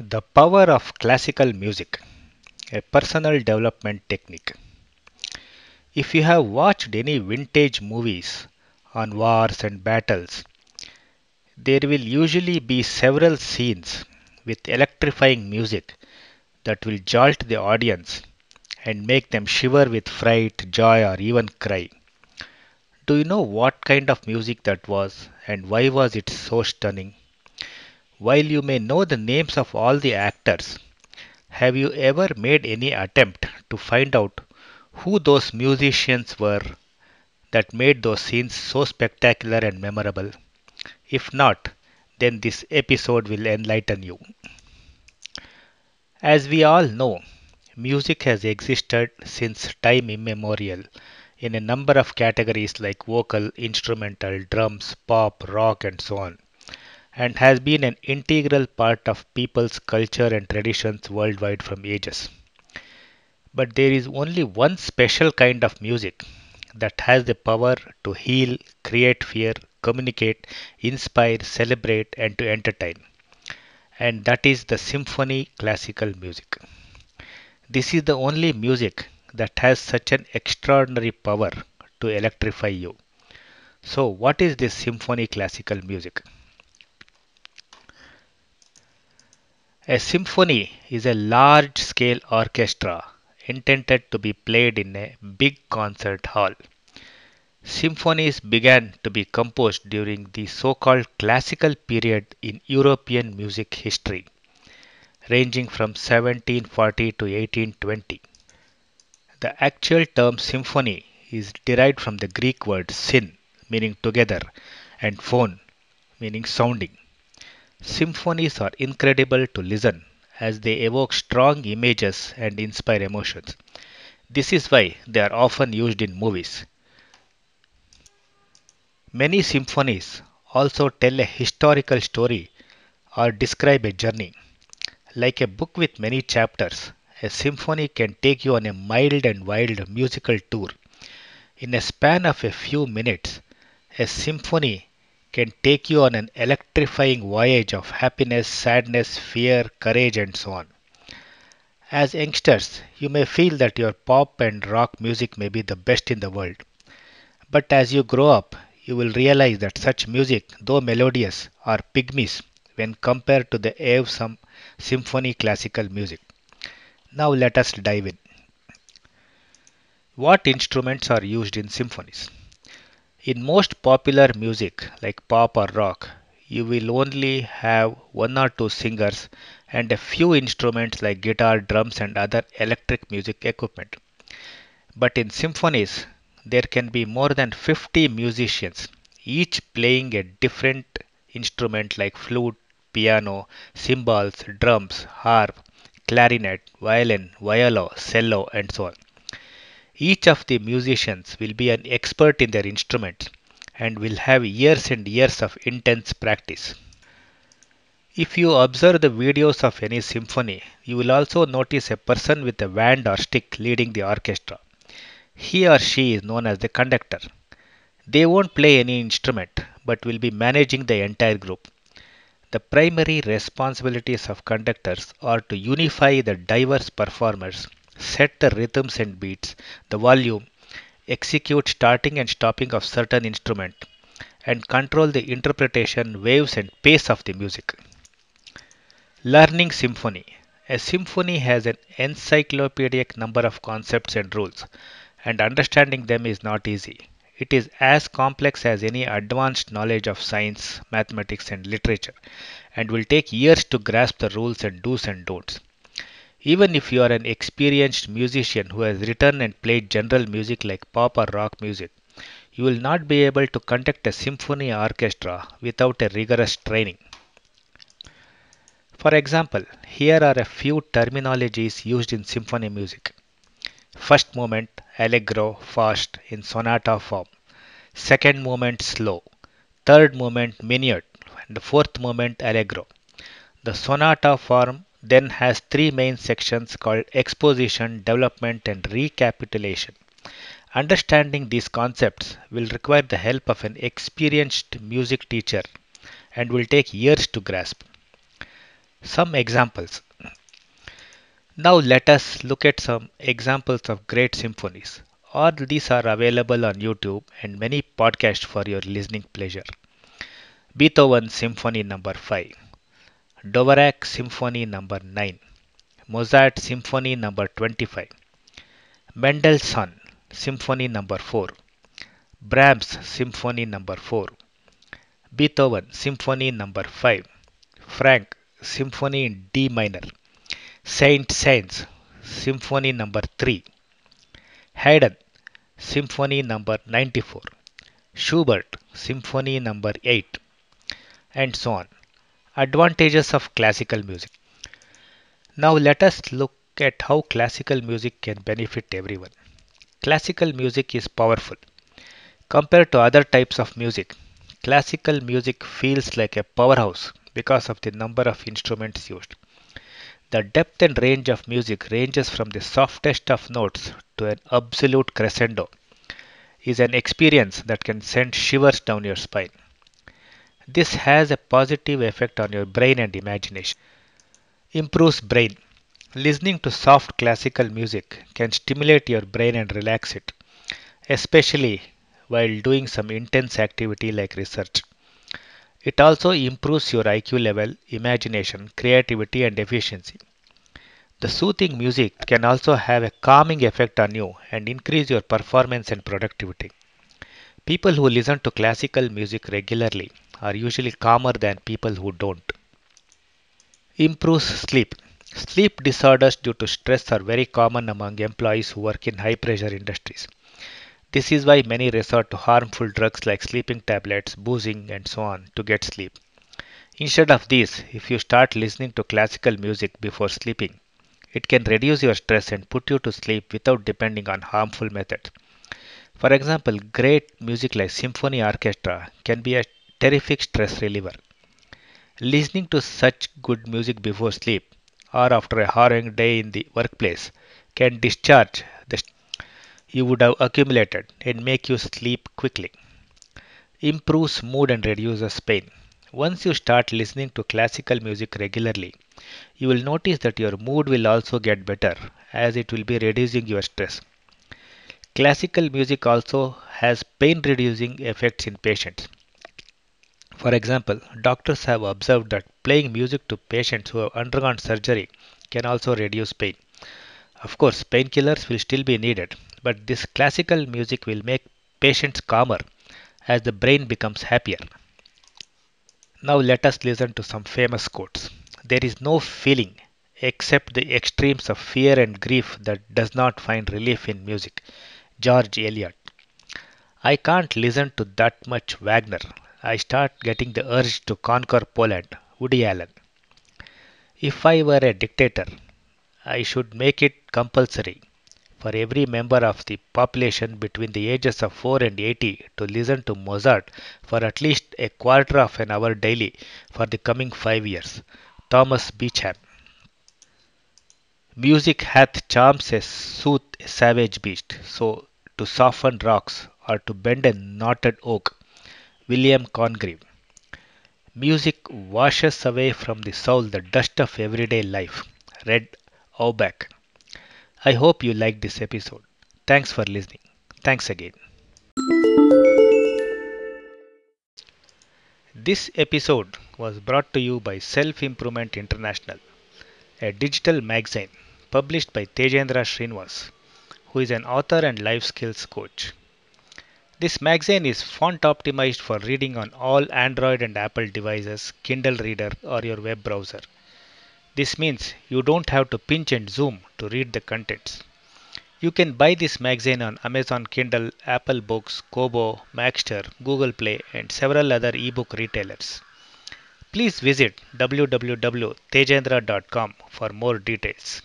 The power of classical music, a personal development technique. If you have watched any vintage movies on wars and battles, there will usually be several scenes with electrifying music that will jolt the audience and make them shiver with fright, joy, or even cry. Do you know what kind of music that was and why was it so stunning? While you may know the names of all the actors, have you ever made any attempt to find out who those musicians were that made those scenes so spectacular and memorable? If not, then this episode will enlighten you. As we all know, music has existed since time immemorial in a number of categories like vocal, instrumental, drums, pop, rock, and so on and has been an integral part of people's culture and traditions worldwide from ages. But there is only one special kind of music that has the power to heal, create fear, communicate, inspire, celebrate, and to entertain. And that is the symphony classical music. This is the only music that has such an extraordinary power to electrify you. So, what is this symphony classical music? A symphony is a large scale orchestra intended to be played in a big concert hall. Symphonies began to be composed during the so called classical period in European music history, ranging from 1740 to 1820. The actual term symphony is derived from the Greek word syn, meaning together, and phone, meaning sounding. Symphonies are incredible to listen as they evoke strong images and inspire emotions. This is why they are often used in movies. Many symphonies also tell a historical story or describe a journey. Like a book with many chapters, a symphony can take you on a mild and wild musical tour. In a span of a few minutes, a symphony can take you on an electrifying voyage of happiness, sadness, fear, courage, and so on. As youngsters, you may feel that your pop and rock music may be the best in the world. But as you grow up, you will realize that such music, though melodious, are pygmies when compared to the awesome symphony classical music. Now let us dive in. What instruments are used in symphonies? In most popular music like pop or rock, you will only have one or two singers and a few instruments like guitar, drums, and other electric music equipment. But in symphonies, there can be more than 50 musicians, each playing a different instrument like flute, piano, cymbals, drums, harp, clarinet, violin, viola, cello, and so on. Each of the musicians will be an expert in their instrument and will have years and years of intense practice. If you observe the videos of any symphony, you will also notice a person with a wand or stick leading the orchestra. He or she is known as the conductor. They won't play any instrument but will be managing the entire group. The primary responsibilities of conductors are to unify the diverse performers set the rhythms and beats, the volume, execute starting and stopping of certain instrument, and control the interpretation, waves, and pace of the music. Learning symphony. A symphony has an encyclopedic number of concepts and rules, and understanding them is not easy. It is as complex as any advanced knowledge of science, mathematics, and literature, and will take years to grasp the rules and do's and don'ts. Even if you are an experienced musician who has written and played general music like pop or rock music, you will not be able to conduct a symphony orchestra without a rigorous training. For example, here are a few terminologies used in symphony music. First movement allegro fast in sonata form. Second movement slow. Third movement minuet and the fourth movement allegro. The sonata form then has three main sections called exposition, development, and recapitulation. Understanding these concepts will require the help of an experienced music teacher and will take years to grasp. Some examples. Now let us look at some examples of great symphonies. All these are available on YouTube and many podcasts for your listening pleasure. Beethoven Symphony Number 5, Dvorak Symphony Number 9, Mozart Symphony Number 25, Mendelssohn Symphony Number 4, Brahms Symphony Number 4, Beethoven Symphony Number 5, Franck Symphony in D minor, Saint-Saëns Symphony Number 3, Haydn Symphony Number 94, Schubert Symphony Number 8, and so on. Advantages of classical music. Now let us look at how classical music can benefit everyone. Classical music is powerful. Compared to other types of music, classical music feels like a powerhouse because of the number of instruments used. The depth and range of music ranges from the softest of notes to an absolute crescendo is an experience that can send shivers down your spine. This has a positive effect on your brain and imagination. Improves brain. Listening to soft classical music can stimulate your brain and relax it, especially while doing some intense activity like research. It also improves your IQ level, imagination, creativity, and efficiency. The soothing music can also have a calming effect on you and increase your performance and productivity. People who listen to classical music regularly are usually calmer than people who don't. Improves sleep. Sleep disorders due to stress are very common among employees who work in high pressure industries. This is why many resort to harmful drugs like sleeping tablets, boozing, and so on to get sleep. Instead of this, if you start listening to classical music before sleeping, it can reduce your stress and put you to sleep without depending on harmful methods. For example, great music like symphony orchestra can be a terrific stress reliever. Listening to such good music before sleep or after a harrowing day in the workplace can discharge the you would have accumulated and make you sleep quickly. Improves mood and reduces pain. Once you start listening to classical music regularly, you will notice that your mood will also get better as it will be reducing your stress. Classical music also has pain reducing effects in patients. For example, doctors have observed that playing music to patients who have undergone surgery can also reduce pain. Of course, painkillers will still be needed, but this classical music will make patients calmer as the brain becomes happier. Now let us listen to some famous quotes. There is no feeling except the extremes of fear and grief that does not find relief in music. George Eliot. I can't listen to that much Wagner. I start getting the urge to conquer Poland. Woody Allen. If I were a dictator, I should make it compulsory for every member of the population between the ages of 4 and 80 to listen to Mozart for at least a quarter of an hour daily for the coming five years. Thomas Beecham. Music hath charms as sooth a savage beast, so to soften rocks or to bend a knotted oak. William Congreve. Music washes away from the soul the dust of everyday life. Red Auerbach. I hope you liked this episode. Thanks for listening. Thanks again. This episode was brought to you by Self Improvement International, a digital magazine published by Tejendra Srinivas, who is an author and life skills coach. This magazine is font optimized for reading on all Android and Apple devices, Kindle Reader, or your web browser. This means you don't have to pinch and zoom to read the contents. You can buy this magazine on Amazon Kindle, Apple Books, Kobo, Maxter, Google Play, and several other ebook retailers. Please visit www.tejendra.com for more details.